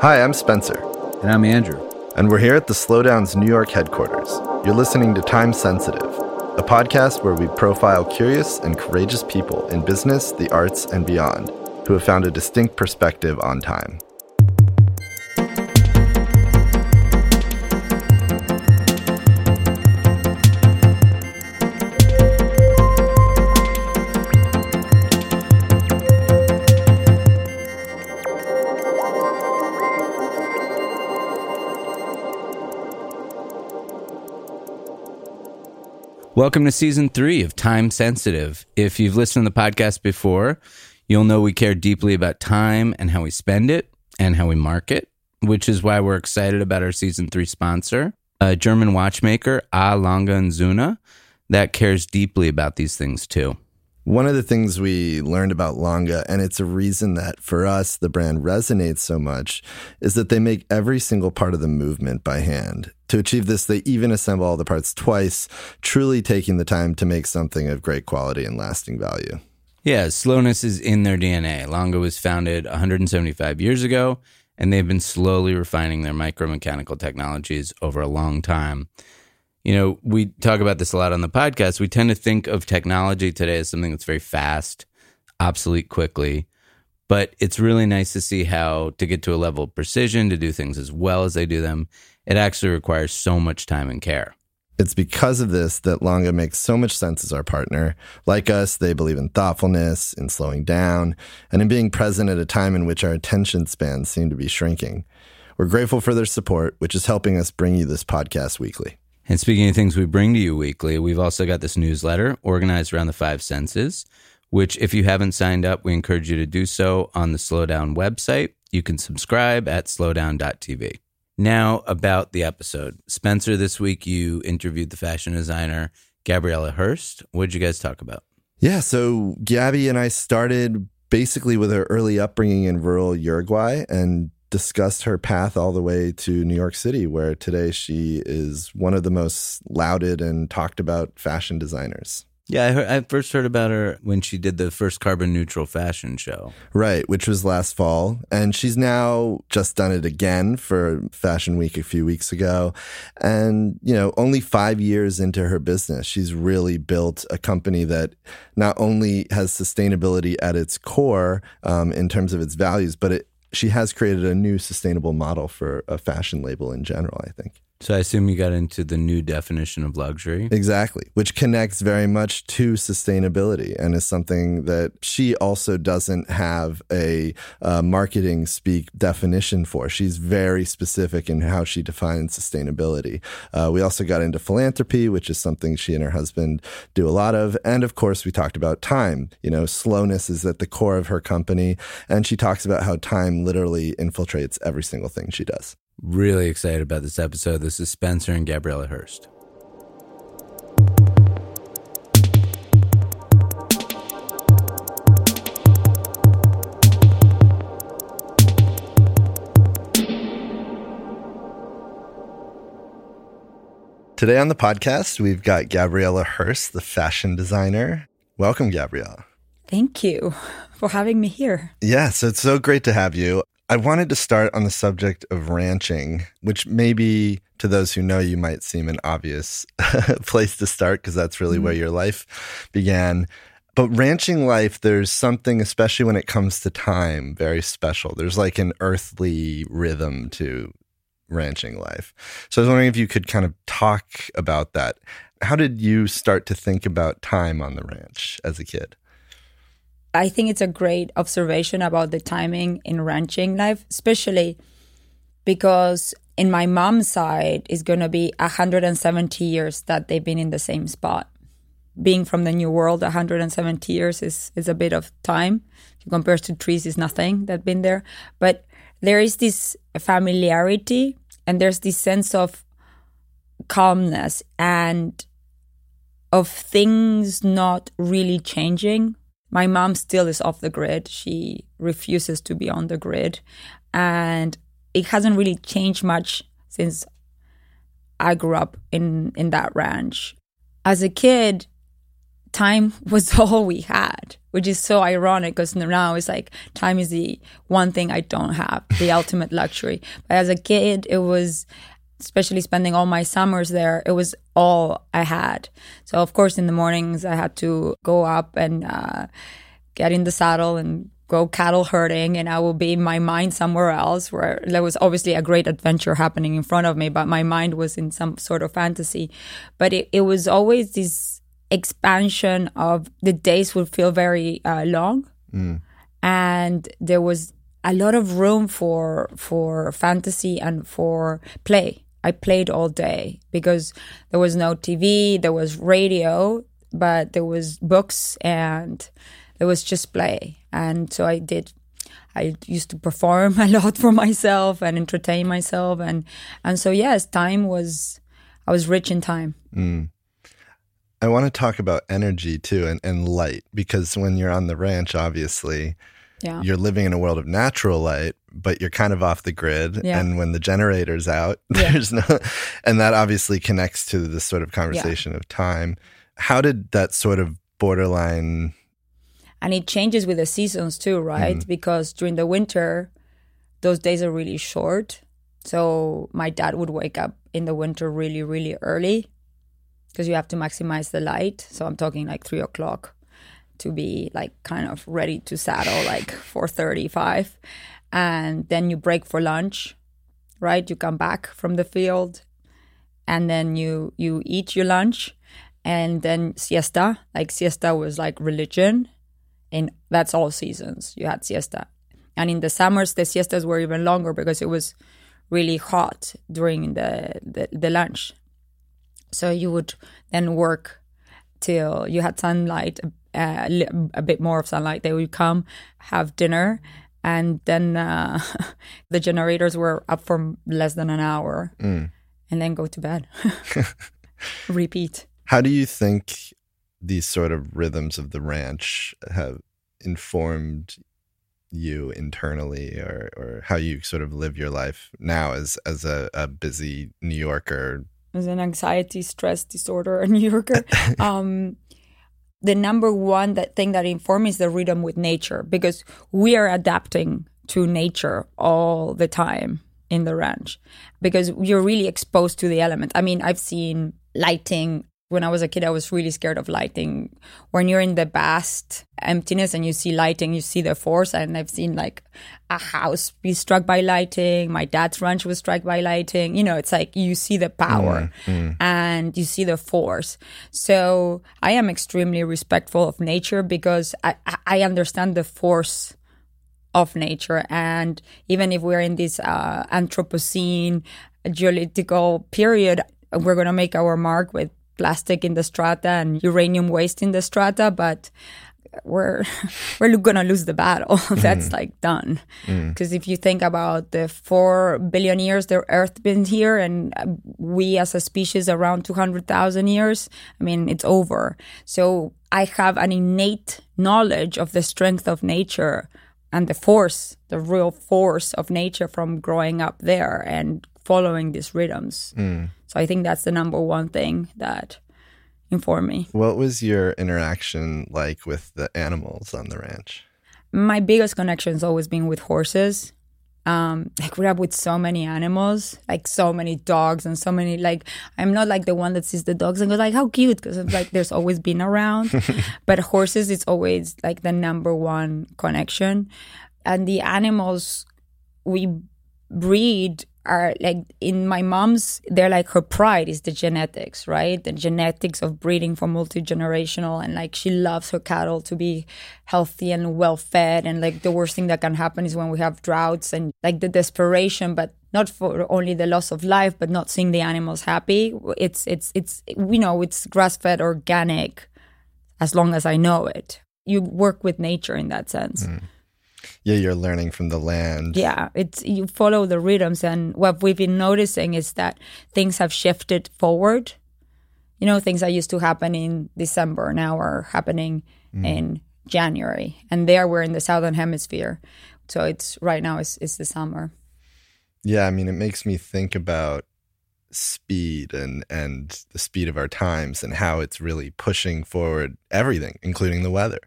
Hi, I'm Spencer. And I'm Andrew. And we're here at the Slowdown's New York headquarters. You're listening to Time Sensitive, a podcast where we profile curious and courageous people in business, the arts, and beyond who have found a distinct perspective on time. Welcome to season three of Time Sensitive. If you've listened to the podcast before, you'll know we care deeply about time and how we spend it and how we market, which is why we're excited about our season three sponsor, a German watchmaker, A. Lange and Söhne, that cares deeply about these things too. One of the things we learned about Lange, and it's a reason that for us the brand resonates so much, is that they make every single part of the movement by hand. To achieve this, they even assemble all the parts twice, truly taking the time to make something of great quality and lasting value. Yeah, slowness is in their DNA. Lange was founded 175 years ago, and they've been slowly refining their micromechanical technologies over a long time you know, we talk about this a lot on the podcast. We tend to think of technology today as something that's very fast, obsolete quickly. But it's really nice to see how to get to a level of precision, to do things as well as they do them, it actually requires so much time and care. It's because of this that Lange makes so much sense as our partner. Like us, they believe in thoughtfulness, in slowing down, and in being present at a time in which our attention spans seem to be shrinking. We're grateful for their support, which is helping us bring you this podcast weekly. And speaking of things we bring to you weekly, we've also got this newsletter organized around the five senses, which, if you haven't signed up, we encourage you to do so on the Slowdown website. You can subscribe at slowdown.tv. Now, about the episode. Spencer, this week you interviewed the fashion designer Gabriela Hearst. What did you guys talk about? Yeah, so Gabby and I started basically with her early upbringing in rural Uruguay and discussed her path all the way to New York City, where today she is one of the most lauded and talked about fashion designers. Yeah, I, heard, I, first heard about her when she did the first carbon neutral fashion show. Right, which was last fall. And she's now just done it again for Fashion Week a few weeks ago. And, you know, only five years into her business, she's really built a company that not only has sustainability at its core um, in terms of its values, but it she has created a new sustainable model for a fashion label in general, I think. So I assume you got into the new definition of luxury. Exactly, which connects very much to sustainability and is something that she also doesn't have a uh, marketing speak definition for. She's very specific in how she defines sustainability. Uh, we also got into philanthropy, which is something she and her husband do a lot of. And of course, we talked about time. You know, slowness is at the core of her company. And she talks about how time literally infiltrates every single thing she does. Really excited about this episode. This is Spencer and Gabriela Hearst. Today on the podcast, we've got Gabriela Hearst, the fashion designer. Welcome, Gabriela. Thank you for having me here. Yeah, so it's so great to have you. I wanted to start on the subject of ranching, which maybe to those who know you might seem an obvious place to start because that's really mm-hmm. where your life began. But ranching life, there's something, especially when it comes to time, very special. There's like an earthly rhythm to ranching life. So I was wondering if you could kind of talk about that. How did you start to think about time on the ranch as a kid? I think it's a great observation about the timing in ranching life, especially because in my mom's side it's going to be 170 years that they've been in the same spot. Being from the New World, 170 years is, is a bit of time. Compared to trees, is nothing that been there. But there is this familiarity and there's this sense of calmness and of things not really changing my mom still is off the grid. She refuses to be on the grid. And it hasn't really changed much since I grew up in, in that ranch. As a kid, time was all we had, which is so ironic because now it's like time is the one thing I don't have, the ultimate luxury. But as a kid, it was, especially spending all my summers there, it was all I had. So, of course, in the mornings, I had to go up and uh, get in the saddle and go cattle herding and I will be in my mind somewhere else where there was obviously a great adventure happening in front of me, but my mind was in some sort of fantasy. But it, it was always this expansion of the days would feel very uh, long. Mm. And there was a lot of room for for fantasy and for play. I played all day because there was no TV, there was radio, but there was books and there was just play. And so I did I used to perform a lot for myself and entertain myself and and so yes, time was I was rich in time. Mm. I want to talk about energy too and, and light because when you're on the ranch, obviously, yeah. you're living in a world of natural light, but you're kind of off the grid. Yeah. And when the generator's out, yeah. there's no, and that obviously connects to this sort of conversation of time. How did that sort of borderline and it changes with the seasons too, right? Mm. Because during the winter, those days are really short. So my dad would wake up in the winter really, really early because you have to maximize the light. So I'm talking like three o'clock to be like kind of ready to saddle like 4:35, and then you break for lunch, right? You come back from the field, and then you you eat your lunch, and then siesta. Like siesta was like religion and that's all seasons. You had siesta, and in the summers the siestas were even longer because it was really hot during the the, the lunch. So you would then work till you had sunlight, uh, a bit more of sunlight. They would come, have dinner, and then uh, the generators were up for less than an hour, mm. and then go to bed. Repeat. How do you think these sort of rhythms of the ranch have informed you internally or or how you sort of live your life now as as a, a busy New Yorker as an anxiety stress disorder New Yorker um the number one that thing that informs is the rhythm with nature because we are adapting to nature all the time in the ranch because you're really exposed to the element. I mean, I've seen lighting when I was a kid, I was really scared of lighting. When you're in the vast emptiness and you see lighting, you see the force. And I've seen like a house be struck by lighting. My dad's ranch was struck by lighting. You know, it's like you see the power mm, mm. and you see the force. So I am extremely respectful of nature because I, I understand the force of nature. And even if we're in this uh, Anthropocene geological period, we're going to make our mark with plastic in the strata and uranium waste in the strata, but we're we're gonna lose the battle. That's mm. like done. Because mm. if you think about the four billion years the Earth been here, and we as a species around two hundred thousand years, I mean it's over. So I have an innate knowledge of the strength of nature and the force, the real force of nature from growing up there and following these rhythms. Mm. So I think that's the number one thing that informed me. What was your interaction like with the animals on the ranch? My biggest connection has always been with horses. Um, I grew up with so many animals, like so many dogs and so many like I'm not like the one that sees the dogs and goes like how cute because like there's always been around, but horses it's always like the number one connection, and the animals we breed are like in my mom's they're like her pride is the genetics right? The genetics of breeding for multi-generational and like she loves her cattle to be healthy and well fed and like the worst thing that can happen is when we have droughts and like the desperation but not for only the loss of life but not seeing the animals happy. It's it's it's we know it's grass fed organic as long as i know it. You work with nature in that sense. Mm yeah, you're learning from the land. Yeah, it's you follow the rhythms, and what we've been noticing is that things have shifted forward. You know, things that used to happen in December now are happening mm. in January, and there we're in the southern hemisphere, so it's right now it's, it's the summer. Yeah, I mean, it makes me think about speed and and the speed of our times and how it's really pushing forward everything, including the weather.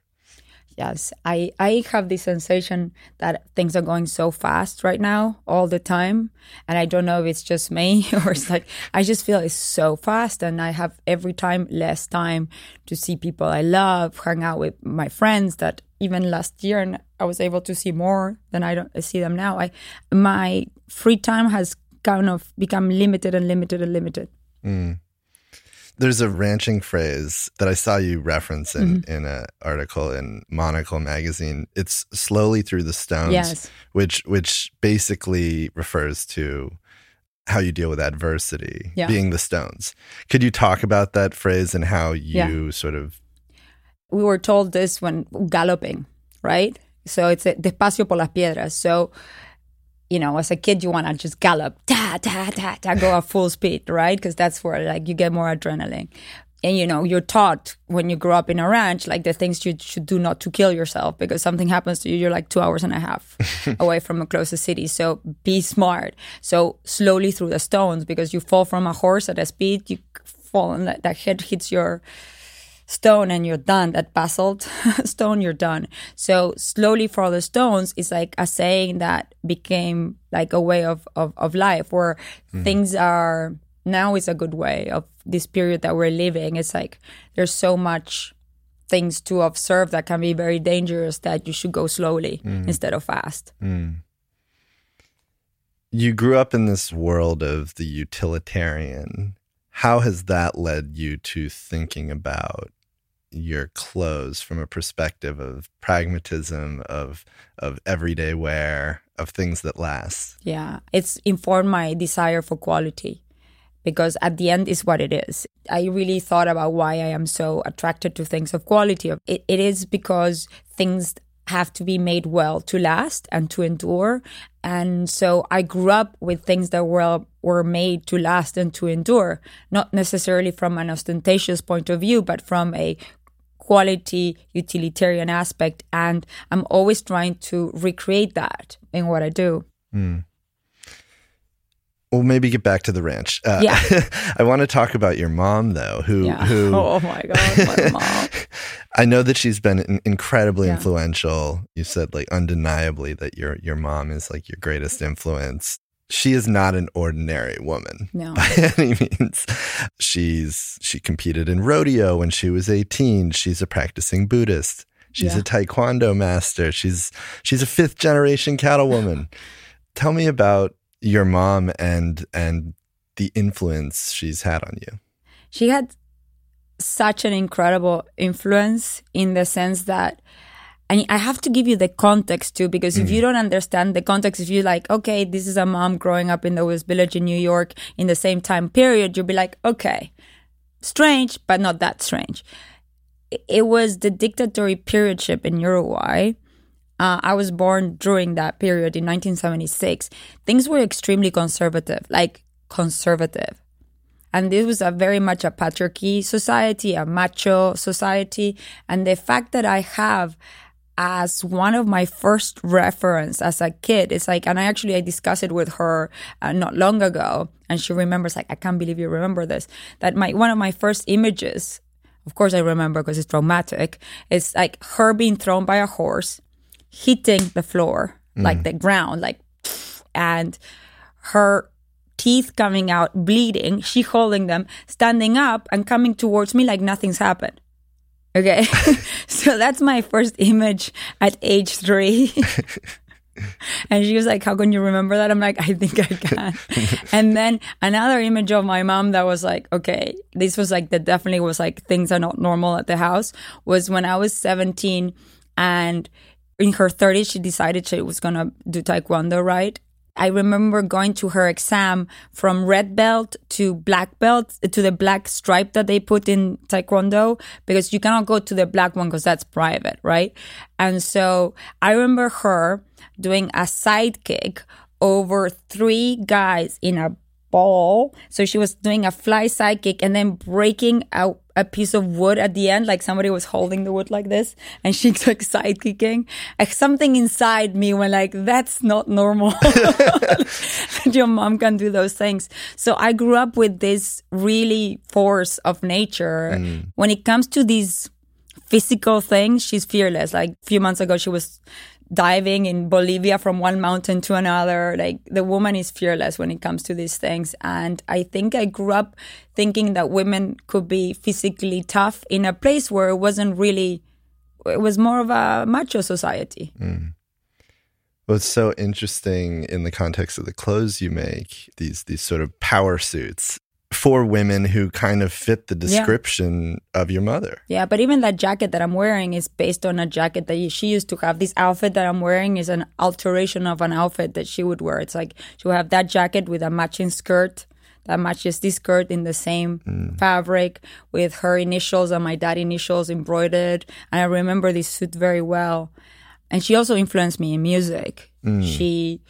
Yes, I, I have the sensation that things are going so fast right now all the time. And I don't know if it's just me or it's like, I just feel it's so fast. And I have every time less time to see people I love, hang out with my friends that even last year and I was able to see more than I don't see them now. I, my free time has kind of become limited and limited and limited. Mm. There's a ranching phrase that I saw you reference in mm-hmm. in an article in Monocle magazine. It's slowly through the stones, yes. which which basically refers to how you deal with adversity, yeah. being the stones. Could you talk about that phrase and how you yeah. sort of? We were told this when galloping, right? So it's a despacio por las piedras. So you know, as a kid, you want to just gallop, ta, ta, ta, ta, go at full speed, right? Because that's where like you get more adrenaline. And you know, you're taught when you grow up in a ranch, like the things you should do not to kill yourself because something happens to you, you're like two hours and a half away from a closest city. So be smart. So slowly through the stones because you fall from a horse at a speed, you fall and that, that head hits your stone and you're done. That basalt stone, you're done. So slowly for all the stones, it's like a saying that became like a way of, of, of life where mm. things are now is a good way of this period that we're living. It's like there's so much things to observe that can be very dangerous that you should go slowly mm. instead of fast. Mm. You grew up in this world of the utilitarian. How has that led you to thinking about your clothes from a perspective of pragmatism of of everyday wear of things that last? Yeah it's informed my desire for quality because at the end is what it is. I really thought about why i am so attracted to things of quality. It, it is because things have to be made well to last and to endure. And so i grew up with things that were were made to last and to endure not necessarily from an ostentatious point of view but from a quality utilitarian aspect and i'm always trying to recreate that in what i do mm. Well, maybe get back to the ranch. Uh, yeah. I want to talk about your mom, though. Who? Yeah. Who? Oh my god, my mom. I know that she's been incredibly yeah. influential. You said like undeniably that your your mom is like your greatest influence she is not an ordinary woman no. by any means. She's she competed in rodeo when she was 18. She's a practicing Buddhist. She's yeah. a taekwondo master. She's she's a fifth generation cattle woman. Tell me about your mom and and the influence she's had on you. She had such an incredible influence in the sense that and I have to give you the context too, because if mm. you don't understand the context, if you're like, okay, this is a mom growing up in the West Village in New York in the same time period, you'll be like, okay, strange, but not that strange. It was the dictatorial periodship in Uruguay. Uh, I was born during that period in 1976. Things were extremely conservative, like conservative. And this was a very much a patriarchy society, a macho society. And the fact that I have as one of my first reference as a kid. It's like, and I actually I discussed it with her uh, not long ago, and she remembers like, I can't believe you remember this. That my one of my first images, of course I remember because it's traumatic. It's like her being thrown by a horse, hitting the floor, mm. like the ground, like, and her teeth coming out, bleeding. She holding them, standing up, and coming towards me like nothing's happened. Okay. so that's my first image at age three. and she was like, How can you remember that? I'm like, I think I can. and then another image of my mom that was like, Okay, this was like, that definitely was like, things are not normal at the house was when I was 17 and in her 30s, she decided she was going to do taekwondo, right? I remember going to her exam from red belt to black belt to the black stripe that they put in taekwondo because you cannot go to the black one because that's private, right? And so I remember her doing a side kick over three guys in a ball. So she was doing a fly side kick and then breaking a, a piece of wood at the end, like somebody was holding the wood like this, and she's like side kicking. Like something inside me went like, "That's not normal." Your mom can do those things. So I grew up with this really force of nature. Mm. When it comes to these physical things, she's fearless. Like a few months ago, she was diving in Bolivia from one mountain to another. Like the woman is fearless when it comes to these things. And I think I grew up thinking that women could be physically tough in a place where it wasn't really, it was more of a macho society. Mm. Well, it's so interesting in the context of the clothes you make, these these sort of power suits for women who kind of fit the description yeah. of your mother. Yeah, but even that jacket that I'm wearing is based on a jacket that she used to have. This outfit that I'm wearing is an alteration of an outfit that she would wear. It's like she would have that jacket with a matching skirt that matches this skirt in the same mm. fabric with her initials and my dad initials embroidered. And I remember this suit very well. And she also influenced me in music. Mm. She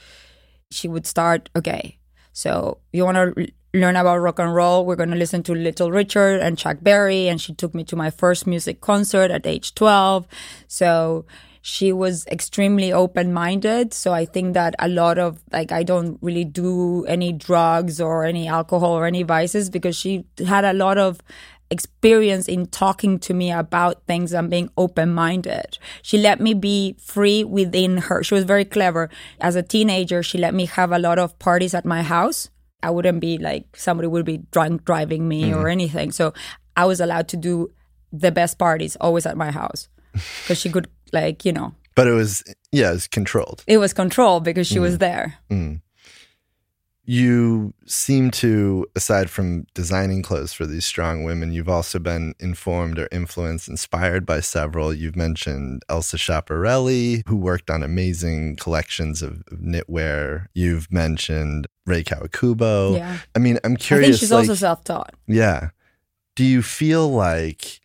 she would start okay. So you want to learn about rock and roll. We're going to listen to Little Richard and Chuck Berry. And she took me to my first music concert at age 12. So she was extremely open minded. So I think that a lot of, like, I don't really do any drugs or any alcohol or any vices because she had a lot of experience in talking to me about things and being open minded. She let me be free within her. She was very clever. As a teenager, she let me have a lot of parties at my house I wouldn't be like somebody would be drunk driving me mm-hmm. or anything. So I was allowed to do the best parties always at my house because she could like you know. But it was yeah, it was controlled. It was controlled because she mm. was there. Mm you seem to, aside from designing clothes for these strong women, you've also been informed or influenced, inspired by several. You've mentioned Elsa Schiaparelli, who worked on amazing collections of knitwear. You've mentioned Rei Kawakubo. Yeah. I mean, I'm curious. I think she's like, also self taught. Yeah. Do you feel like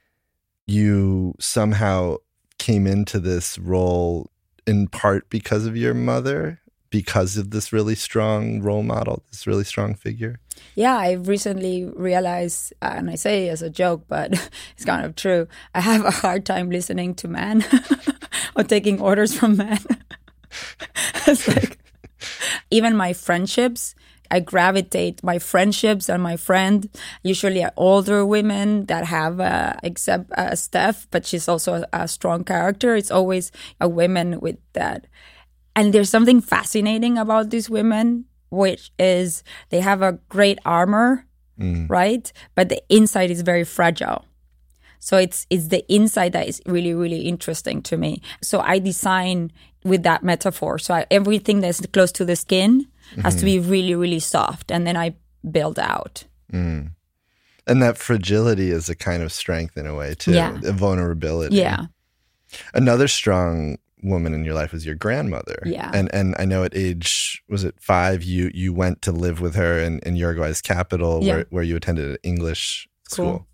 you somehow came into this role in part because of your mother? because of this really strong role model, this really strong figure? Yeah, I recently realized, and I say as a joke, but it's kind of true. I have a hard time listening to men or taking orders from men. it's like, even my friendships, I gravitate my friendships and my friend usually are older women that have uh, except uh, Steph, but she's also a, a strong character. It's always a woman with that and there's something fascinating about these women, which is they have a great armor, mm. right? But the inside is very fragile. So it's it's the inside that is really really interesting to me. So I design with that metaphor. So I, everything that's close to the skin has mm-hmm. to be really really soft, and then I build out. Mm. And that fragility is a kind of strength in a way too. Yeah. A vulnerability. Yeah. Another strong woman in your life was your grandmother. Yeah. And and I know at age was it five you you went to live with her in, in Uruguay's capital yeah. where, where you attended an English school. Cool.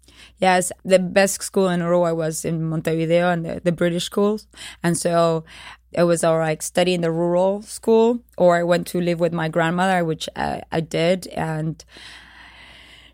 Yes, the best school in Uruguay was in Montevideo and the, the British schools. And so it was all like study in the rural school or I went to live with my grandmother, which I, I did. And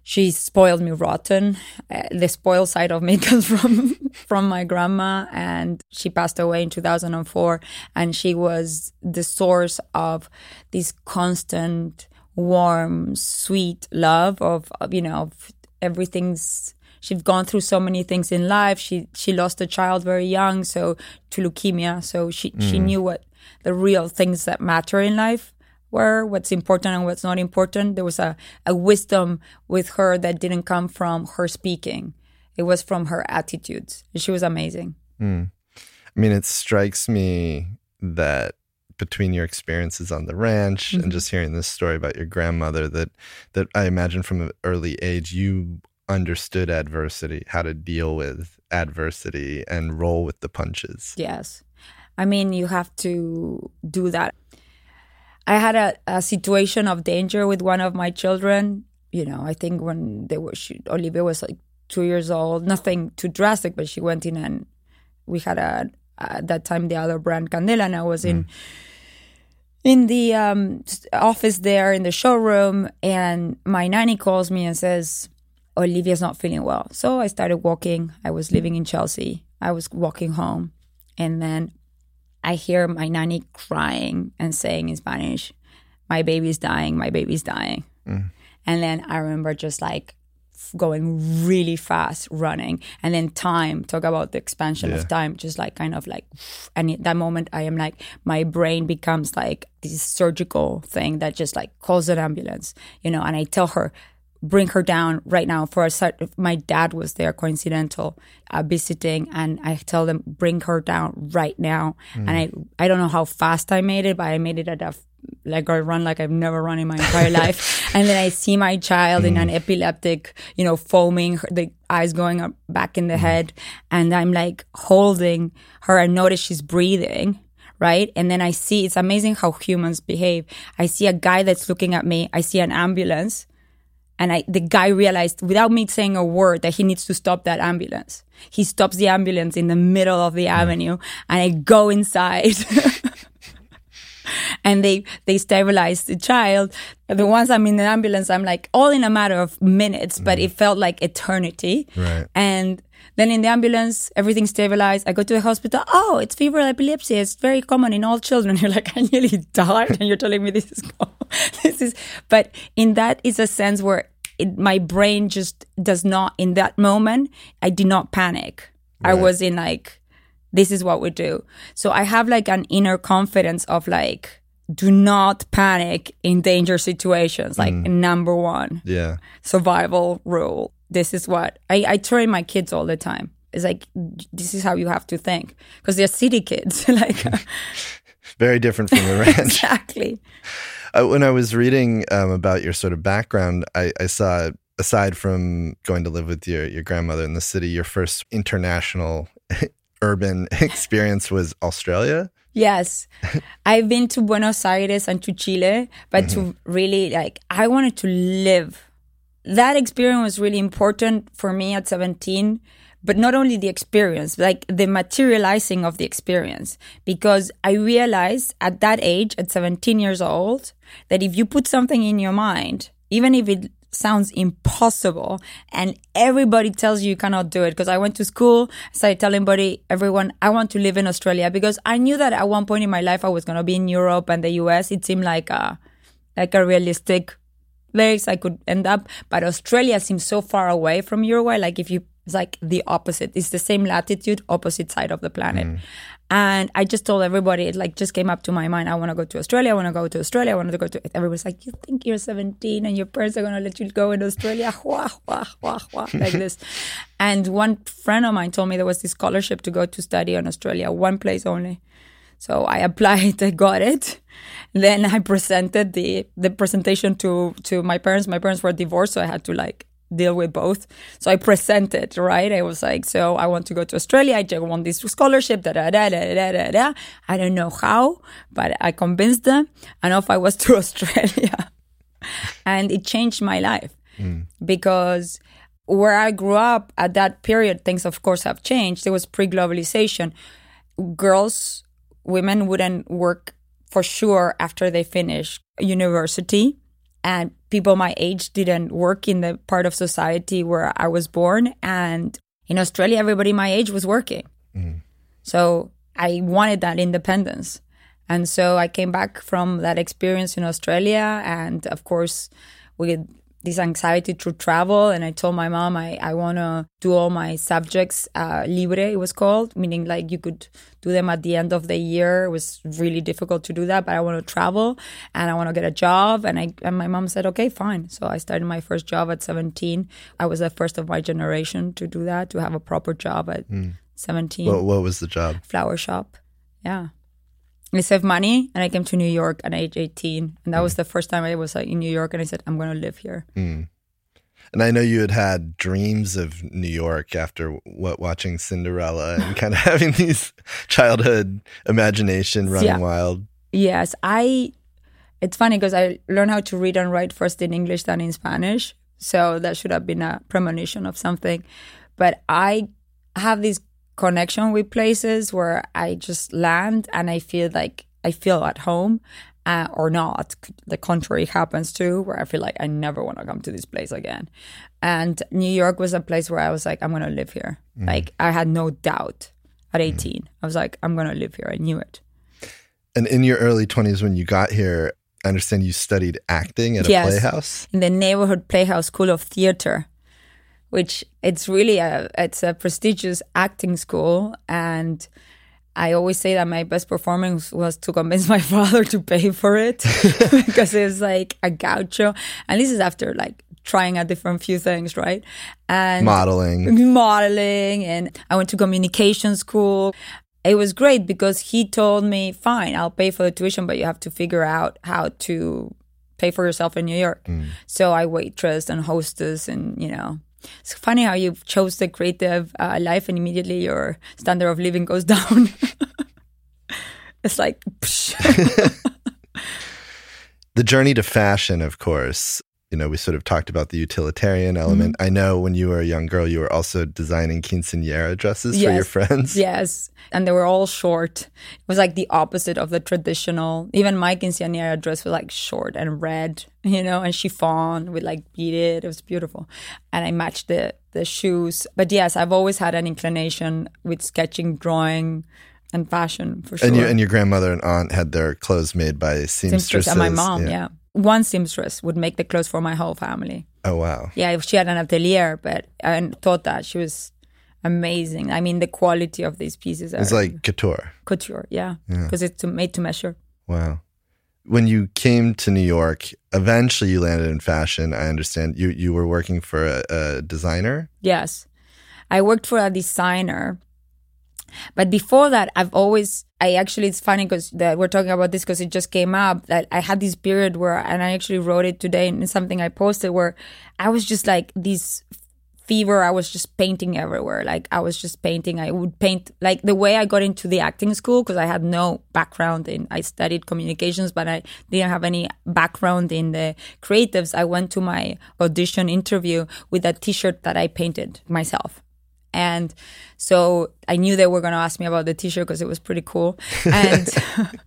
she spoiled me rotten. Uh, the spoiled side of me comes from from my grandma, and she passed away in 2004. And she was the source of this constant, warm, sweet love of, of you know of everything's. She's gone through so many things in life. She she lost a child very young, so to leukemia. So she mm. she knew what the real things that matter in life were, what's important and what's not important. There was a, a wisdom with her that didn't come from her speaking. It was from her attitudes. She was amazing. Mm. I mean, it strikes me that between your experiences on the ranch mm-hmm. and just hearing this story about your grandmother that that I imagine from an early age you understood adversity, how to deal with adversity and roll with the punches. Yes. I mean, you have to do that I had a, a situation of danger with one of my children. You know, I think when they were, she, Olivia was like two years old, nothing too drastic, but she went in and we had a, at that time the other brand Candela, and I was in mm. in the um, office there in the showroom, and my nanny calls me and says, Olivia's not feeling well. So I started walking. I was living in Chelsea. I was walking home. And then I hear my nanny crying and saying in Spanish, My baby's dying, my baby's dying. Mm. And then I remember just like going really fast running and then time talk about the expansion yeah. of time just like kind of like and at that moment i am like my brain becomes like this surgical thing that just like calls an ambulance you know and i tell her bring her down right now for a start my dad was there coincidental uh, visiting and i tell them bring her down right now mm. and i i don't know how fast i made it but i made it at a like I run like I've never run in my entire life. And then I see my child mm. in an mm. epileptic, you know, foaming, the eyes going up back in the mm. head. And I'm like holding her. I notice she's breathing. Right. And then I see, it's amazing how humans behave. I see a guy that's looking at me. I see an ambulance and I, the guy realized without me saying a word that he needs to stop that ambulance. He stops the ambulance in the middle of the mm. avenue and I go inside. and they, they stabilize the child. The ones I'm in the ambulance, I'm like all in a matter of minutes, but mm. it felt like eternity. Right. And then in the ambulance, everything stabilized. I go to the hospital. Oh, it's febrile epilepsy. It's very common in all children. You're like, I nearly died, and you're telling me this is this is. But in that is a sense where it, my brain just does not. In that moment, I did not panic. Right. I was in like, this is what we do. So I have like an inner confidence of like, do not panic in danger situations. Like mm. number one, yeah, survival rule this is what I, I train my kids all the time. It's like this is how you have to think because they're city kids. like very different from the ranch. exactly. Uh, when I was reading um, about your sort of background, I, I saw aside from going to live with your your grandmother in the city, your first international urban experience was Australia. Yes. I've been to Buenos Aires and to Chile, but mm-hmm. to really like I wanted to live that experience was really important for me at 17 but not only the experience like the materializing of the experience. Because i realized at that age at 17 years old that if you put something in your mind even if it sounds impossible and everybody tells you you cannot do it because i went to school I started telling everybody everyone i want to live in australia because i knew that at one point in my life i was going to be in europe and the us it seemed like a like a realistic place I could end up. But Australia seems so far away from Uruguay. Like if you, it's like the opposite. It's the same latitude, opposite side of the planet. Mm. And I just told everybody, it like just came up to my mind. I want to go to Australia. I want to go to Australia. I want to go to. Everybody's like, you think you're 17 and your parents are gonna let you go in Australia? Wah, wah, wah, wah, like this. And one friend of mine told me there was this scholarship to go to study in Australia, one place only. So I applied, I got it. Then I presented the the presentation to to my parents. My parents were divorced, so I had to like deal with both. So I presented, right? I was like, so I want to go to Australia. I just want this scholarship. Da, da, da, da, da, da, da. I don't know how, but I convinced them. And off I was to Australia. and it changed my life mm. because where I grew up at that period, things of course have changed. There was pre-globalization. Girls women wouldn't work for sure after they finish university and people my age didn't work in the part of society where I was born and in Australia everybody my age was working. Mm. So I wanted that independence. And so I came back from that experience in Australia and of course with this anxiety through travel. And I told my mom I, I want to do all my subjects uh, libre, it was called, meaning like you could do them at the end of the year. It was really difficult to do that, but I want to travel and I want to get a job. And I and my mom said, okay, fine. So I started my first job at 17. I was the first of my generation to do that, to have a proper job at mm. 17. What, what was the job? Flower shop. Yeah. I saved money and I came to New York at age 18. And that mm. was the first time I was like, in New York and I said, I'm going to live here. Mm. And I know you had had dreams of New York after what watching Cinderella and kind of having these childhood imagination running yeah. wild. Yes, I. It's funny because I learned how to read and write first in English than in Spanish, so that should have been a premonition of something. But I have this connection with places where I just land and I feel like I feel at home. uh, or not. The contrary happens too, where I feel like I never want to come to this place again. And New York was a place where I was like, I'm going to live here. Like, I had no doubt at 18. I was like, I'm going to live here. I knew it. And in your early 20s, when you got here, I understand you studied acting at a Yes. playhouse. in the neighborhood playhouse school of theater which it's really a it's a prestigious acting school and I always say that my best performance was to convince my father to pay for it because it was like a gaucho and this is after like trying a different few things right and Modeling. modeling and I went to communication school. It was great because he told me, fine, I'll pay for the tuition, but you have to figure out how to pay for yourself in New York. Mm. So I waitress and hostess and, you know, it's funny how you chose the creative uh, life and immediately your standard of living goes down. it's like. The journey to fashion, of course. You know, we sort of talked about the utilitarian element. Mm-hmm. I know when you were a young girl, you were also designing quinceanera dresses for your friends. Yes, and they were all short. It was like the opposite of the traditional. Even my quinceañera dress was like short and red, you know, and chiffon with like beaded. It was beautiful, and I matched the the shoes. But yes, I've always had an inclination with sketching, drawing, and fashion for sure. And, you, and your grandmother and aunt had their clothes made by seamstresses. seamstress and my mom, yeah. One seamstress would make the clothes for my whole family. Oh, wow. Yeah, if she had an atelier, but I thought that she was amazing. I mean, the quality of these pieces are It's like couture. couture, yeah, because it's made to measure. Wow. When you came to New York, eventually you landed in fashion. I understand you you were working for a, a designer. Yes, I worked for a designer, but before that, I've always. I actually, it's funny because we're talking about this because it just came up that I had this period where, and I actually wrote it today in something I posted where I was just like this fever. I was just painting everywhere. Like I was just painting. I would paint like the way I got into the acting school because I had no background in. I studied communications, but I didn't have any background in the creatives. I went to my audition interview with a T-shirt that I painted myself. And so I knew they were going to ask me about the T-shirt because it was pretty cool. And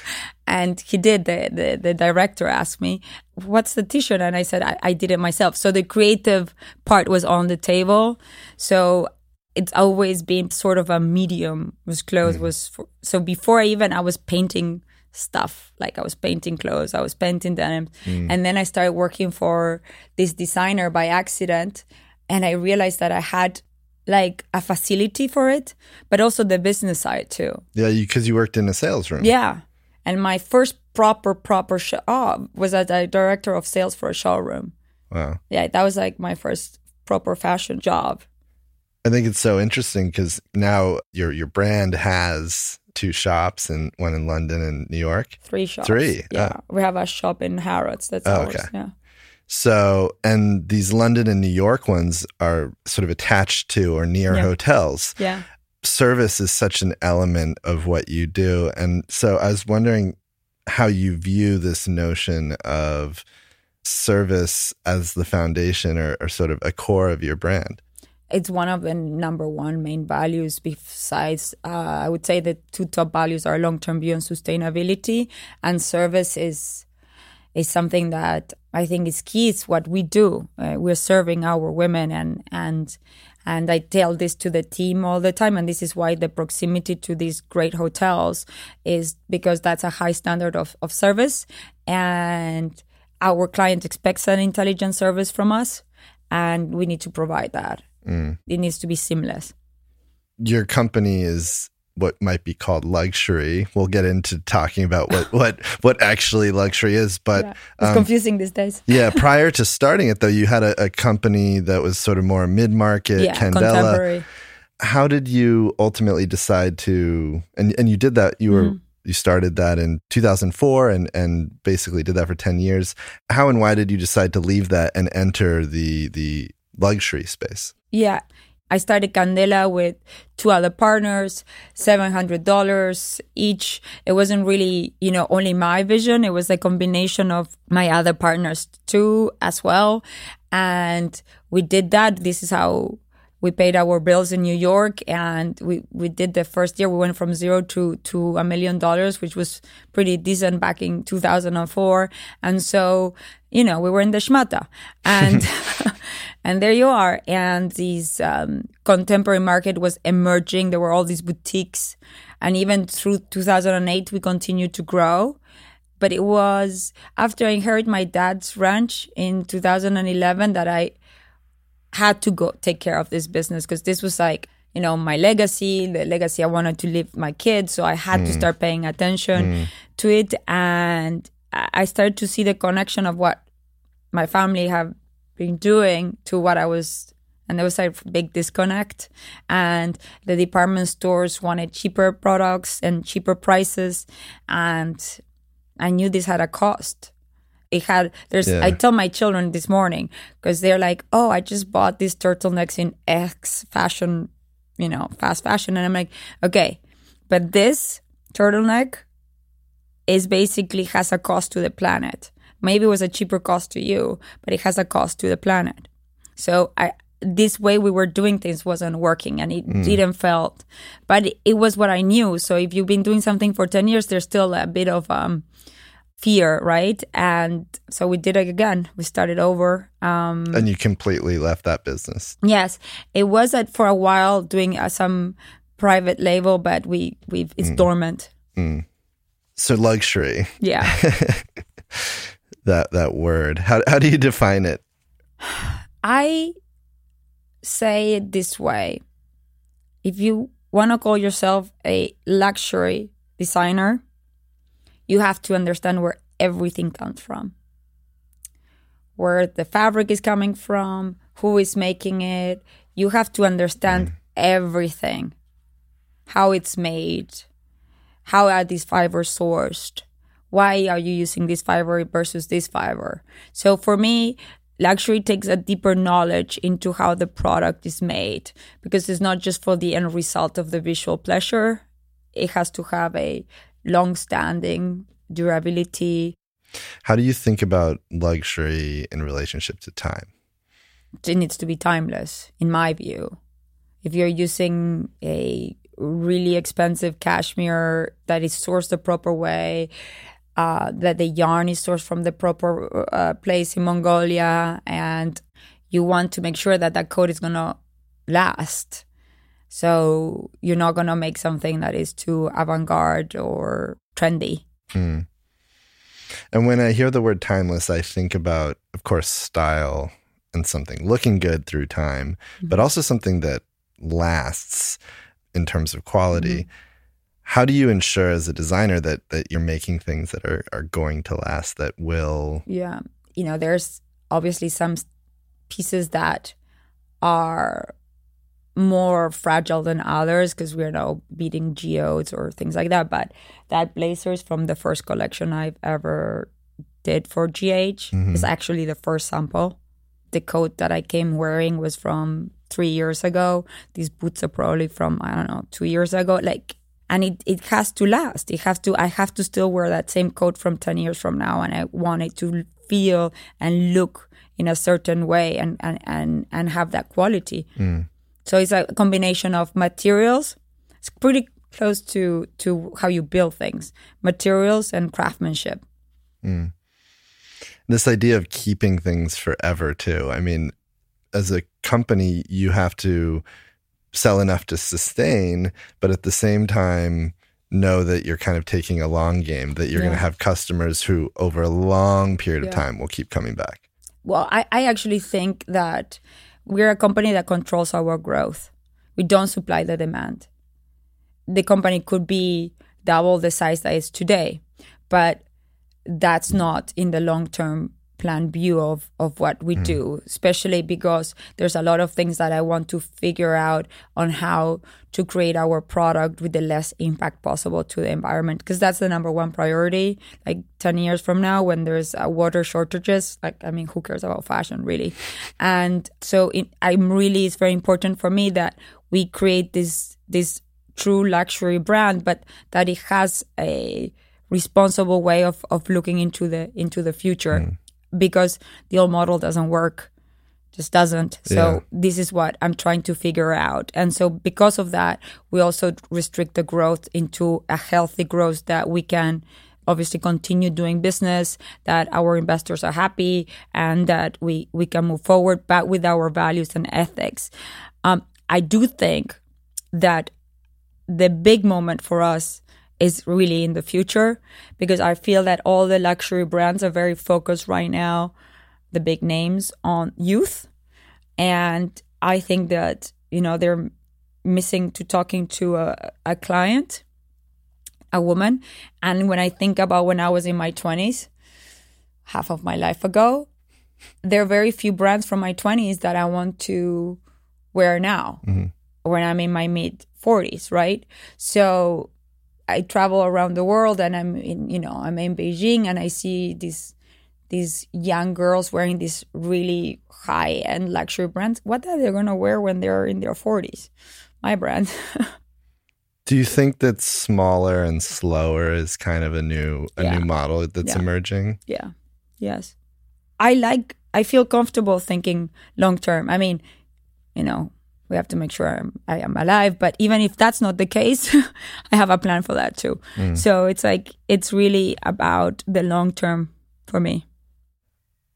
and he did. The, the the director asked me, "What's the T-shirt?" And I said, I, "I did it myself." So the creative part was on the table. So it's always been sort of a medium. Was clothes mm-hmm. was for, so before I even I was painting stuff like I was painting clothes, I was painting denim, mm. and then I started working for this designer by accident, and I realized that I had like a facility for it, but also the business side too. Yeah, because you, worked in a sales room. Yeah. And my first proper, proper job oh, was as a director of sales for a showroom. Wow. Yeah, that was like my first proper fashion job. I think it's so interesting because now your your brand has two shops and one in London and New York. Three shops. Three? Yeah. Oh. We have a shop in Harrods. That's Oh, ours. okay. Yeah. So, and these London and New York ones are sort of attached to or near Yeah. hotels. Yeah. Service is such an element of what you do. And so I was wondering how you view this notion of service as the foundation or, or sort of a core of your brand. It's one of the number one main values. Besides, uh, I would say the two top values are long term view and sustainability, and service is is something that I think it's key. It's what we do. Uh, we're serving our women, and and and I tell this to the team all the time. And this is why the proximity to these great hotels is because that's a high standard of of service, and our client expects an intelligent service from us, and we need to provide that. It needs to be seamless. Your company is what might be called luxury. We'll get into talking about what what what actually luxury is, but Yeah. It's um, confusing these days. yeah, prior to starting it though, you had a, a company that was sort of more mid-market, Yeah, Candela. contemporary. How did you ultimately decide to and and you did that you were mm-hmm. you started that in 2004 and and basically did that for 10 years. How and why did you decide to leave that and enter the the luxury space? Yeah. I started Candela with two other partners, $700 each. It wasn't really, you know, only my vision. It was a combination of my other partners too, as well. And we did that. This is how we paid our bills in New York and we, we did the first year. We went from zero to, to a million dollars, which was pretty decent back in 2004. And so, you know, we were in the schmata and, and there you are. And this um, contemporary market was emerging. There were all these boutiques. And even through 2008, we continued to grow but it was after I inherited my dad's ranch in 2011 that I had to go take care of this business because this was like you know my legacy the legacy i wanted to leave my kids so i had mm. to start paying attention mm. to it and i started to see the connection of what my family have been doing to what i was and there was a big disconnect and the department stores wanted cheaper products and cheaper prices and i knew this had a cost it had there's yeah. i tell my children this morning because they're like oh i just bought these turtlenecks in x fashion you know fast fashion and i'm like okay but this turtleneck is basically has a cost to the planet maybe it was a cheaper cost to you but it has a cost to the planet so i this way we were doing things wasn't working and it mm. didn't felt but it, it was what i knew so if you've been doing something for 10 years there's still a bit of um fear, right? And so we did it again. We started over. Um, and you completely left that business. Yes, it was at for a while doing uh, some private label, but we we it's mm. dormant. Mm. So luxury. Yeah. that that word. How how do you define it? I say it this way. If you want to call yourself a luxury designer, you have to understand where everything comes from where the fabric is coming from, who is making it. You have to understand mm. everything how it's made, how are these fibers sourced, why are you using this fiber versus this fiber. So for me, luxury takes a deeper knowledge into how the product is made because it's not just for the end result of the visual pleasure, it has to have a long-standing durability. How do you think about luxury in relationship to time? It needs to be timeless, in my view. If you're using a really expensive cashmere that is sourced the proper way, uh, that the yarn is sourced from the proper uh, place in Mongolia, and you want to make sure that that coat is going to last so you're not going to make something that is too avant garde or trendy. Mm. And when I hear the word timeless, I think about, of course, style and something looking good through time, mm-hmm. but also something that lasts in terms of quality. Mm-hmm. How do you ensure as a designer that that you're making things that are, are going to last that will Yeah. You know, there's obviously some pieces that are more fragile than others because we're now beating geodes or things like that. But that blazer is from the first collection I've ever did for GH. Mm-hmm. It's actually the first sample. The coat that I came wearing was from three years ago. These boots are probably from I don't know two years ago. Like, and it it has to last. It has to. I have to still wear that same coat from ten years from now, and I want it to feel and look in a certain way and and and and have that quality. Mm. So it's a combination of materials. It's pretty close to to how you build things, materials and craftsmanship. Mm. This idea of keeping things forever too. I mean, as a company, you have to sell enough to sustain, but at the same time know that you're kind of taking a long game, that you're yeah. going to have customers who over a long period yeah. of time will keep coming back. Well, I, I actually think that we're a company that controls our growth. We don't supply the demand. The company could be double the size that it's today, but that's not in the long term plan view of, of what we mm. do, especially because there's a lot of things that I want to figure out on how to create our product with the less impact possible to the environment. Because that's the number one priority. Like 10 years from now, when there's uh, water shortages, like, I mean, who cares about fashion, really? And so it, I'm really, it's very important for me that we create this, this true luxury brand, but that it has a responsible way of, of looking into the into the future. Mm because the old model doesn't work just doesn't. So Yeah. this is what I'm trying to figure out. And so because of that, we also restrict the growth into a healthy growth that we can obviously continue doing business, that our investors are happy and that we, we can move forward, but with our values and ethics. Um, I do think that the big moment for us is really in the future because I feel that all the luxury brands are very focused right now, the big names on youth. And I think that, you know, they're missing to talking to a, a client, a woman. And when I think about when I was in my 20s, half of my life ago, there are very few brands from my 20s that I want to wear now mm-hmm. when I'm in my mid 40s, right? So I travel around the world and I'm in, you know, I'm in Beijing and I see these these young girls wearing these really high end luxury brands. What are they going to wear when they're in their 40s? My brand. Do you think that smaller and slower is kind of a new a Yeah. new model that's Yeah. emerging? yeah. Yes. I like I feel comfortable thinking long term. I mean, you know, we have to make sure I'm, I am alive, but even if that's not the case, I have a plan for that too. Mm. So it's like it's really about the long term for me.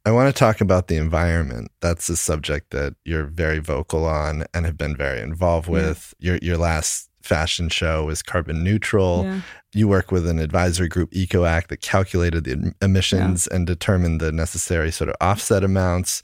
I want to talk about the environment. That's a subject that you're very vocal on and have been very involved with. Your your last fashion show was carbon neutral. Yeah. You work with an advisory group, EcoAct, that calculated the em- emissions and determined the necessary sort of offset amounts.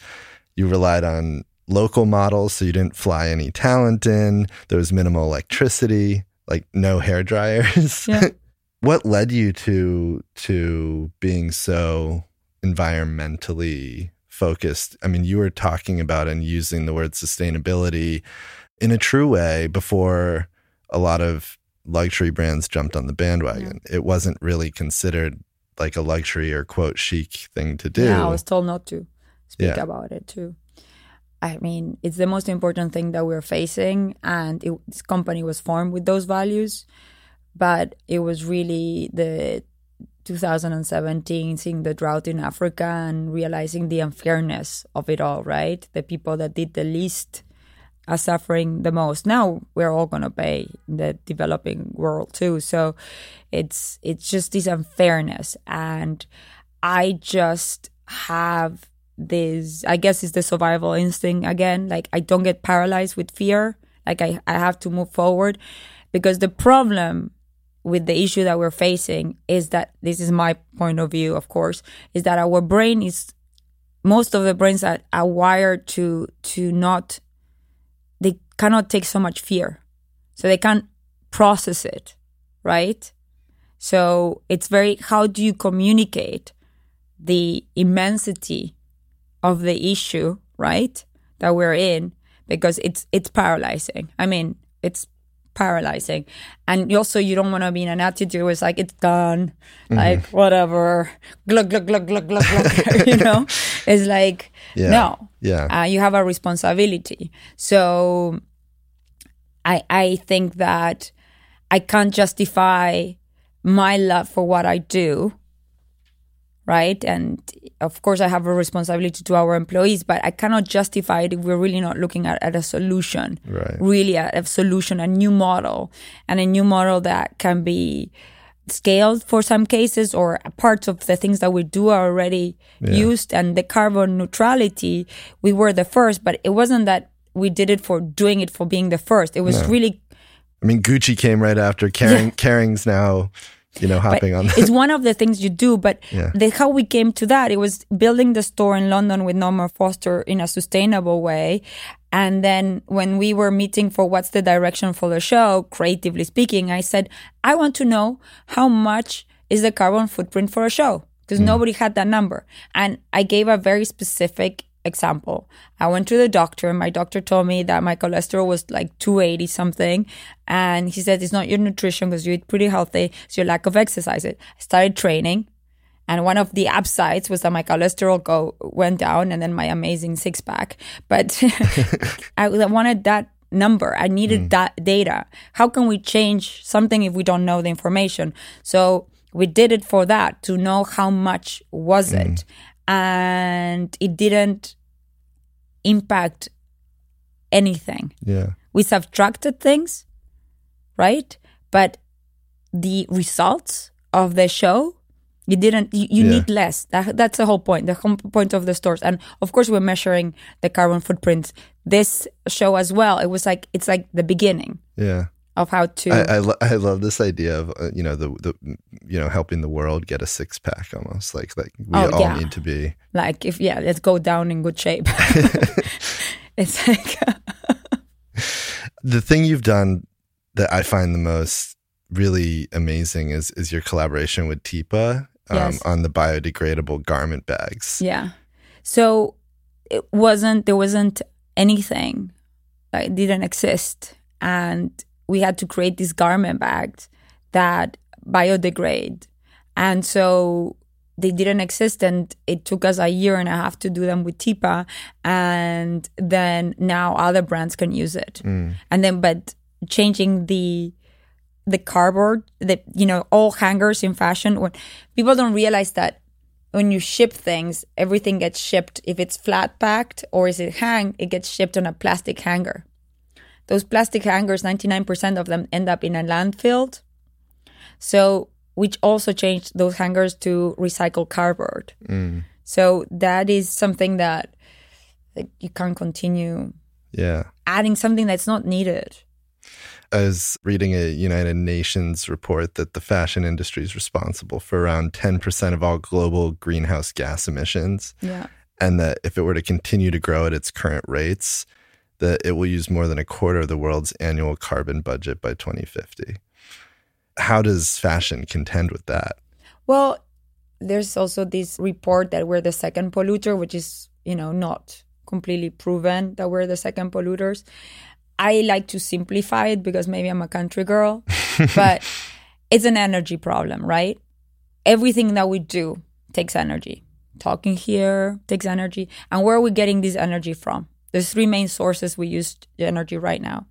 You relied on local models, so you didn't fly any talent in. There was minimal electricity, like no hair dryers. Yeah. what led you to to being so environmentally focused? I mean, you were talking about and using the word sustainability in a true way before a lot of luxury brands jumped on the bandwagon. It wasn't really considered like a luxury or quote chic thing to do. Yeah, I was told not to speak Yeah. about it too. I mean, it's the most important thing that we're facing, and it, this company was formed with those values. But it was really the 2017, seeing the drought in Africa and realizing the unfairness of it all. Right, the people that did the least are suffering the most. Now we're all gonna pay in the developing world too. So it's it's just this unfairness, and I just have this. I guess it's the survival instinct again. Like I don't get paralyzed with fear. Like I I have to move forward because the problem with the issue that we're facing is that this is my point of view, of course, is that our brain is most of the brains are, are wired to to not they cannot take so much fear so they can't process it right so it's very how do you communicate the immensity of the issue right that we're in because it's it's paralyzing i mean it's paralyzing and also you don't want to be in an attitude where it's like it's done like whatever glug glug glug glug glug glug you know it's like Yeah. no Yeah. uh, you have a responsibility. So I I think that I can't justify my love for what I do, right? And of course, I have a responsibility to our employees, but I cannot justify it if we're really not looking at, at a solution, Right. really at a solution, a new model, and a new model that can be scaled for some cases or parts of the things that we do are already used and the carbon neutrality we were the first but it wasn't that we did it for doing it for being the first it was really I mean, Gucci came right after. Kering, Kering's now, you know, but hopping on. it's one of the things you do but Yeah. the, how we came to that it was building the store in london with norman foster in a sustainable way and then when we were meeting for what's the direction for the show creatively speaking i said i want to know how much is the carbon footprint for a show because mm. nobody had that number and i gave a very specific example i went to the doctor. And my doctor told me that my cholesterol was like 280 something. And he said it's not your nutrition because you eat pretty healthy it's your lack of exercise. I started training. And one of the upsides was that my cholesterol go went down and then my amazing six pack. But i wanted that number. I needed mm. that data. How can we change something if we don't know the information? So we did it for that to know how much was mm. it and it didn't impact anything. Yeah. We subtracted things, right? But the results of the show, you didn't. You, you Yeah. need less. That, that's the whole point. The whole point of the stores, and of course, we're measuring the carbon footprint. This show as well. It was like it's like the beginning Yeah. Of how to. I, I, lo- I love this idea of uh, you know the the you know helping the world get a six pack almost like like we Oh, all yeah. need to be like if yeah let's go down in good shape it's like the thing you've done that I find the most really amazing is is your collaboration with Tipa um, Yes. on the biodegradable garment bags. yeah so it wasn't there wasn't anything like didn't exist and we had to create these garment bags that biodegrade. And so they didn't exist and it took us a year and a half to do them with tipa and then now other brands can use it. Mm. and then but changing the the cardboard the you know all hangers in fashion when people don't realize that when you ship things everything gets shipped. If it's flat packed or is it hang it gets shipped on a plastic hanger those plastic hangers 99% of them end up in a landfill so which also changed those hangers to recycled cardboard Mm. so that is something that like, you can't continue Yeah. adding something that's not needed I was reading a United Nations report that the fashion industry is responsible for around 10% of all global greenhouse gas emissions. yeah And that if it were to continue to grow at its current rates, that it will use more than a quarter of the world's annual carbon budget by 2050. How does fashion contend with that? Well, there's also this report that we're the second polluter, which is, you know, not completely proven that we're the second polluters. I like to simplify it because maybe I'm a country girl, but it's an energy problem, right? Everything that we do takes energy. Talking here takes energy. And where are we getting this energy from? There's three main sources we use energy right now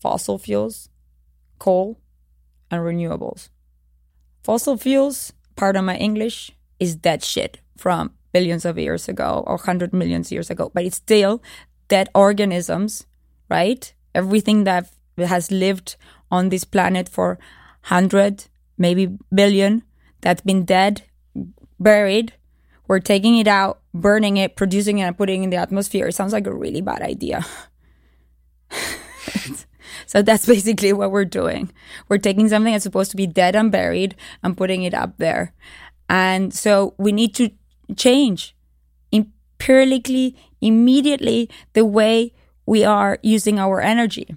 fossil fuels, coal, and renewables. Fossil fuels, pardon my English, is dead shit from billions of years ago or 100 millions years ago, but it's still dead organisms, right? Everything that has lived on this planet for 100, maybe billion, that's been dead, buried. We're taking it out, burning it, producing it, and putting it in the atmosphere. It sounds like a really bad idea. So that's basically what we're doing. We're taking something that's supposed to be dead and buried and putting it up there. And so we need to change empirically, immediately, the way we are using our energy.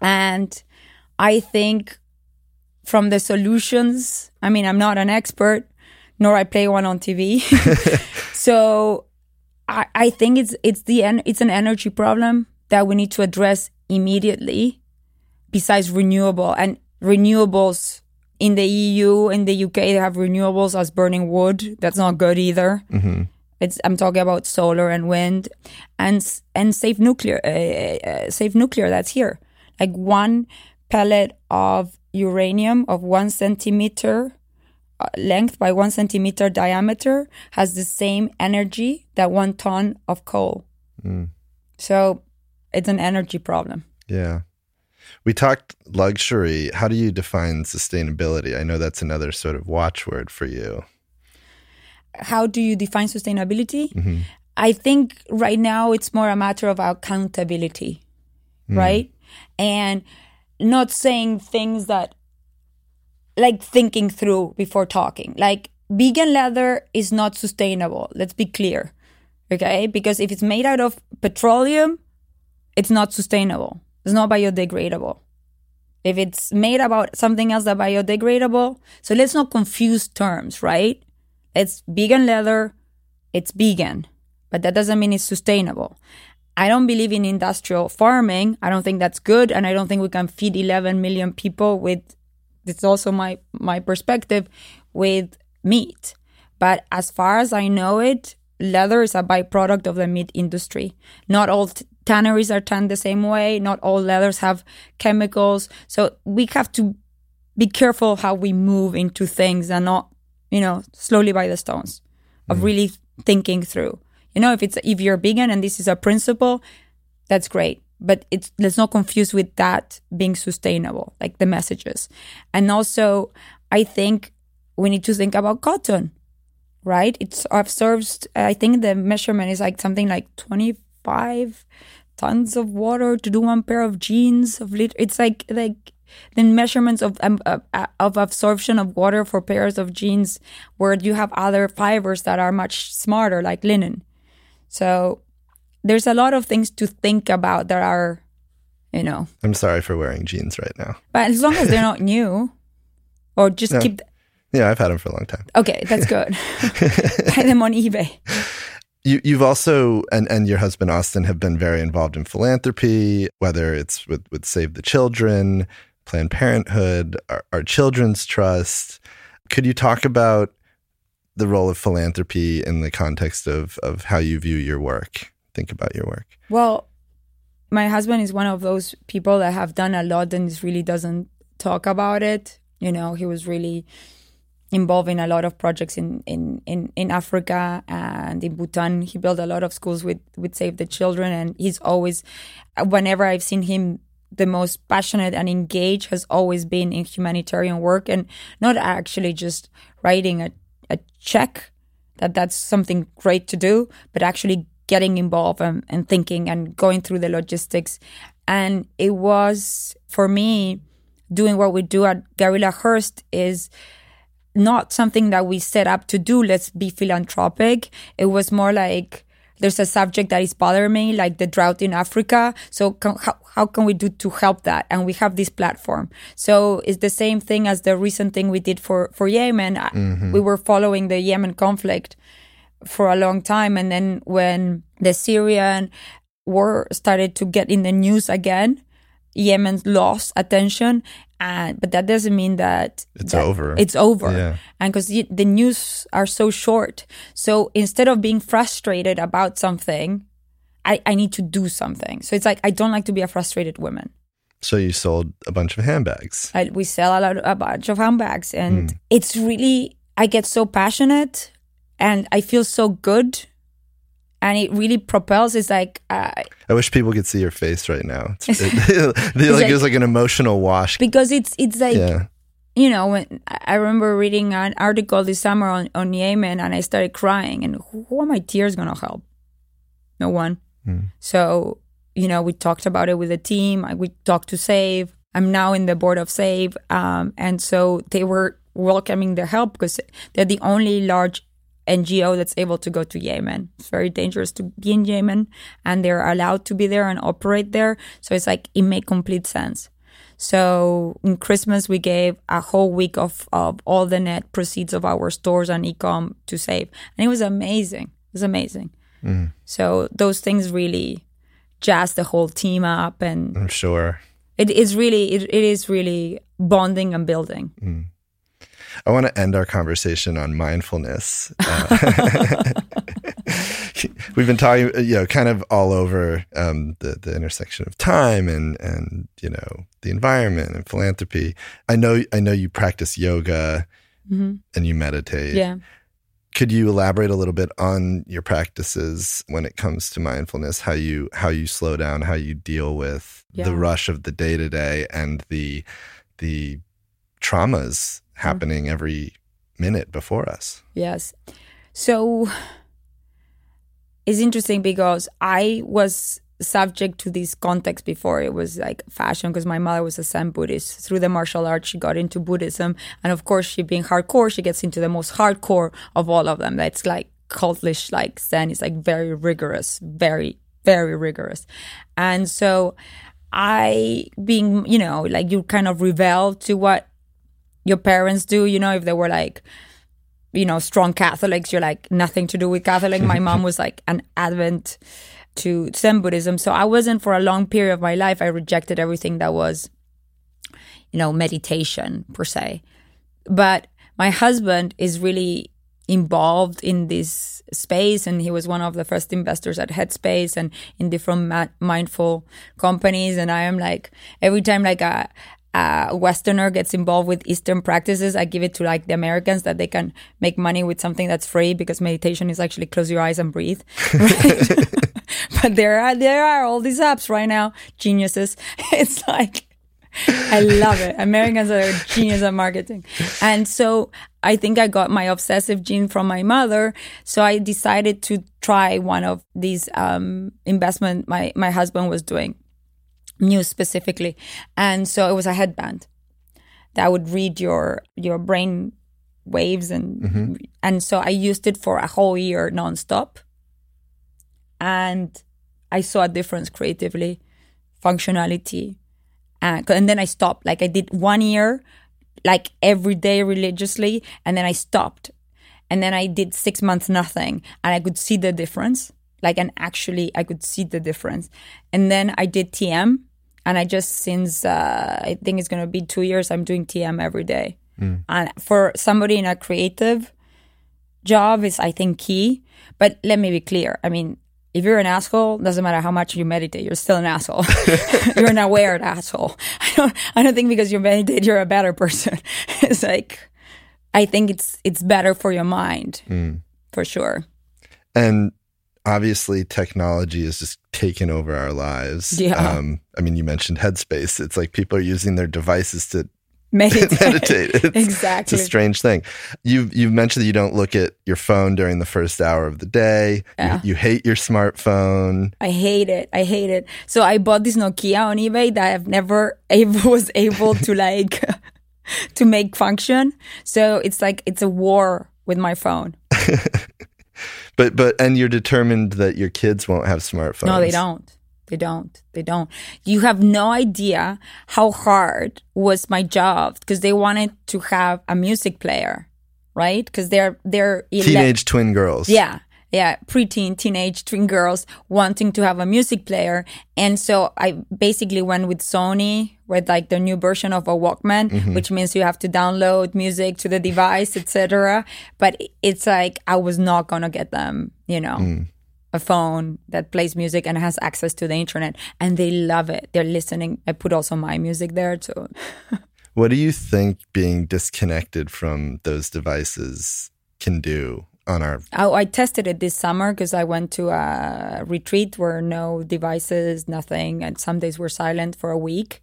And I think from the solutions, I mean, I'm not an expert, nor I play one on TV. so I, I think it's it's the en- it's an energy problem that we need to address immediately besides renewable. And renewables in the EU in the UK they have renewables as burning wood. That's not good either. It's I'm talking about solar and wind and and safe nuclear uh, uh, safe nuclear that's here. Like one pellet of uranium of 1 centimeter uh, length by 1 centimeter diameter has the same energy that 1 ton of coal hmm. so it's an energy problem Yeah. We talked luxury. How do you define sustainability? I know that's another sort of watchword for you. how do you define sustainability? Mm-hmm. I think right now it's more a matter of accountability, hmm. right? And not saying things that like thinking through before talking. Like vegan leather is not sustainable. Let's be clear. Okay? Because if it's made out of petroleum, it's not sustainable. It's not biodegradable. If it's made about something else that biodegradable, so let's not confuse terms, right? It's vegan leather, it's vegan, but that doesn't mean it's sustainable. I don't believe in industrial farming. I don't think that's good, and I don't think we can feed 11 million people with. It's also my my perspective with meat. But as far as I know it, leather is a byproduct of the meat industry. Not all t- tanneries are tanned the same way. Not all leathers have chemicals. So we have to be careful how we move into things and not, you know, slowly by the stones of mm. really thinking through. You know, if it's if you're vegan and this is a principle, that's great. But it's let's not confuse with that being sustainable, like the messages. And also, I think we need to think about cotton, right? It absorbs. I think the measurement is like something like twenty five tons of water to do one pair of jeans of lit. It's like like the measurements of um, uh, of absorption of water for pairs of jeans, where you have other fibers that are much smarter, like linen. So there's a lot of things to think about that are, you know. I'm sorry for wearing jeans right now. But as long as they're not new, or just No. keep. Yeah, I've had them for a long time. Okay, that's good. Buy them on eBay. You, you've also and and your husband Austin have been very involved in philanthropy, whether it's with with Save the Children, Planned Parenthood, our, our Children's Trust. Could you talk about the role of philanthropy in the context of of how you view your work? Think about your work. Well, my husband is one of those people that have done a lot and really doesn't talk about it. You know, he was really involved in a lot of projects in, in, in, in Africa and in Bhutan. He built a lot of schools with, with Save the Children. And he's always, whenever I've seen him, the most passionate and engaged has always been in humanitarian work and not actually just writing a, a check that that's something great to do, but actually getting involved and, and thinking and going through the logistics. And it was for me doing what we do at Gabriela Hearst is not something that we set up to do. Let's be philanthropic. It was more like there's a subject that is bothering me, like the drought in Africa. So can, how, how can we do to help that? And we have this platform. So it's the same thing as the recent thing we did for, for Yemen. I- mm-hmm. We were following the Yemen conflict for a long time. And then when the Syrian war started to get in the news again, Yemen lost attention. And, but that doesn't mean that It's that over. It's over. Yeah. And because the news are so short. So instead of being frustrated about something, I, I need to do something. So it's like, I don't like to be a frustrated woman. So you sold a bunch of handbags. I, we sell a lot, a bunch of handbags, and Hmm. it's really I get so passionate, and I feel so good, and it really propels. It's like uh, I wish people could see your face right now. It's, it, like, like- it was like an emotional wash. because it's it's like Yeah. you know when I remember reading an article this summer on on Yemen, and I started crying, and who, who are my tears gonna help? No one. So you know we talked about it with the team. We talked to Save. I'm now in the board of Save, um, and so they were welcoming their help because they're the only large NGO that's able to go to Yemen. It's very dangerous to be in Yemen, and they're allowed to be there and operate there. So it's like it made complete sense. So in Christmas, we gave a whole week of, of all the net proceeds of our stores and ecom to save, and it was amazing. It was amazing. Mm-hmm. So those things really jazz the whole team up, and I'm sure. it is really it, it is really bonding and building. Mm. I want to end our conversation on mindfulness. Uh, we've been talking, you know, kind of all over um, the the intersection of time and and you know the environment and philanthropy. I know I know you practice yoga and you meditate. Yeah. Could you elaborate a little bit on your practices when it comes to mindfulness? How you how you slow down, how you deal with Yeah. the rush of the day to day and the the traumas Mm-hmm. happening every minute before us. Yes. So it's interesting because I was subject to this context before it was like fashion because my mother was a Zen Buddhist. Through the martial arts, she got into Buddhism. And of course, she being hardcore, she gets into the most hardcore of all of them. That's like cultish, like Zen is like very rigorous, very, very rigorous. And so I being, you know, like you kind of rebel to what your parents do, you know, if they were like, you know, strong Catholics, you're like nothing to do with Catholic. My mom was like an Advent to Zen Buddhism. So I wasn't for a long period of my life, I rejected everything that was, you know, meditation per se. But my husband is really involved in this space and he was one of the first investors at headspace and in different ma- mindful companies and i am like every time like a, a Westerner gets involved with Eastern practices, I give it to like the Americans that they can make money with something that's free because meditation is actually close your eyes and breathe. but there are there are all these apps right now, geniuses. It's like I love it. Americans are genius at marketing. And so I think I got my obsessive gene from my mother. So I decided to try one of these um, investment my, my husband was doing, Muse specifically. And so it was a headband that would read your your brain waves and mm-hmm. and so I used it for a whole year nonstop. And I saw a difference creatively, functionality, and, and then I stopped. Like I did one year, like every day religiously, and then I stopped. And then I did six months nothing, and I could see the difference. Like, and actually, I could see the difference. And then I did TM, and I just since uh, I think it's gonna be two years, I'm doing TM every day. Mm. And for somebody in a creative job, is I think key. But let me be clear. I mean, if you're an asshole, doesn't matter how much you meditate, you're still an asshole. you're an aware asshole. I don't, I don't think because you meditate, you're a better person. it's like, I think it's, it's better for your mind mm. for sure. And obviously technology is just taken over our lives. Yeah. Um, I mean, you mentioned Headspace. It's like people are using their devices to meditate. meditate. It's, exactly. It's a strange thing. You've you've mentioned that you don't look at your phone during the first hour of the day. Yeah. You, you, hate your smartphone. I hate it. I hate it. So I bought this Nokia on eBay that I've never able, was able to like to make function. So it's like it's a war with my phone. But but and you're determined that your kids won't have smartphones. No, they don't. They don't. They don't. You have no idea how hard was my job because they wanted to have a music player, right? Because they're they're teenage twin girls. Yeah, yeah, preteen, teenage twin girls wanting to have a music player, and so I basically went with Sony with like the new version of a Walkman, mm-hmm. which means you have to download music to the device, etc. But it's like I was not gonna get them, you know. Mm a phone that plays music and has access to the internet and they love it they're listening i put also my music there too what do you think being disconnected from those devices can do on our oh, i tested it this summer because i went to a retreat where no devices nothing and some days were silent for a week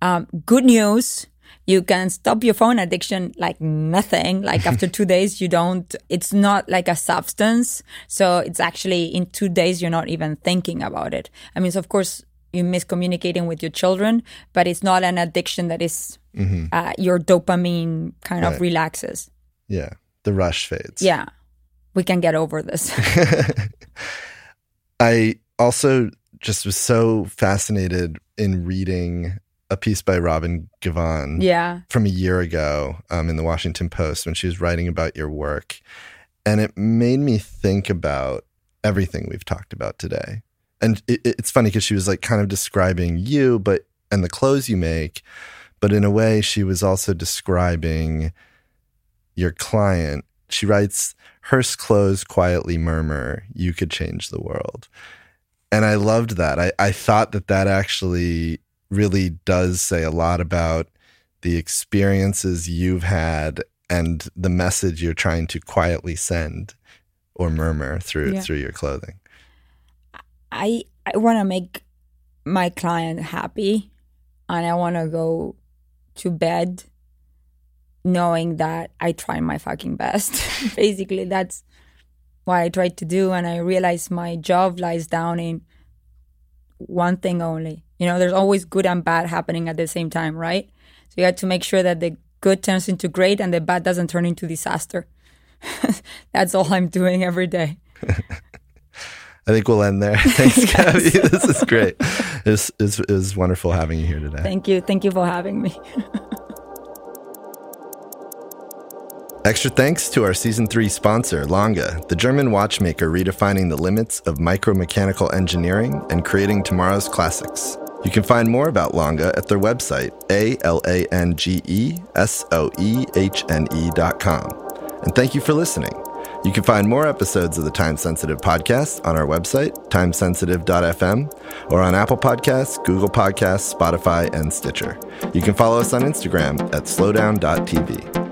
um, good news you can stop your phone addiction like nothing. Like after two days, you don't, it's not like a substance. So it's actually in two days, you're not even thinking about it. I mean, so of course, you miss communicating with your children, but it's not an addiction that is, mm-hmm. uh, your dopamine kind right. of relaxes. Yeah. The rush fades. Yeah. We can get over this. I also just was so fascinated in reading a piece by Robin Givhan yeah. from a year ago um, in the Washington Post when she was writing about your work. And it made me think about everything we've talked about today. And it, it's funny because she was like kind of describing you, but and the clothes you make, but in a way, she was also describing your client. She writes, Hearst clothes quietly murmur, you could change the world. And I loved that. I, I thought that that actually really does say a lot about the experiences you've had and the message you're trying to quietly send or murmur through yeah. through your clothing. I I want to make my client happy and I want to go to bed knowing that I try my fucking best. Basically that's what I try to do and I realize my job lies down in one thing only you know, there's always good and bad happening at the same time, right? So you have to make sure that the good turns into great and the bad doesn't turn into disaster. That's all I'm doing every day. I think we'll end there. Thanks, yes. Gabby. This is great. It's, it's, it was wonderful having you here today. Thank you. Thank you for having me. Extra thanks to our season three sponsor, Lange, the German watchmaker redefining the limits of micromechanical engineering and creating tomorrow's classics. You can find more about Lange at their website, A-L-A-N-G-E-S-O-E-H-N-E dot com. And thank you for listening. You can find more episodes of the Time Sensitive podcast on our website, timesensitive.fm, or on Apple Podcasts, Google Podcasts, Spotify, and Stitcher. You can follow us on Instagram at slowdown.tv.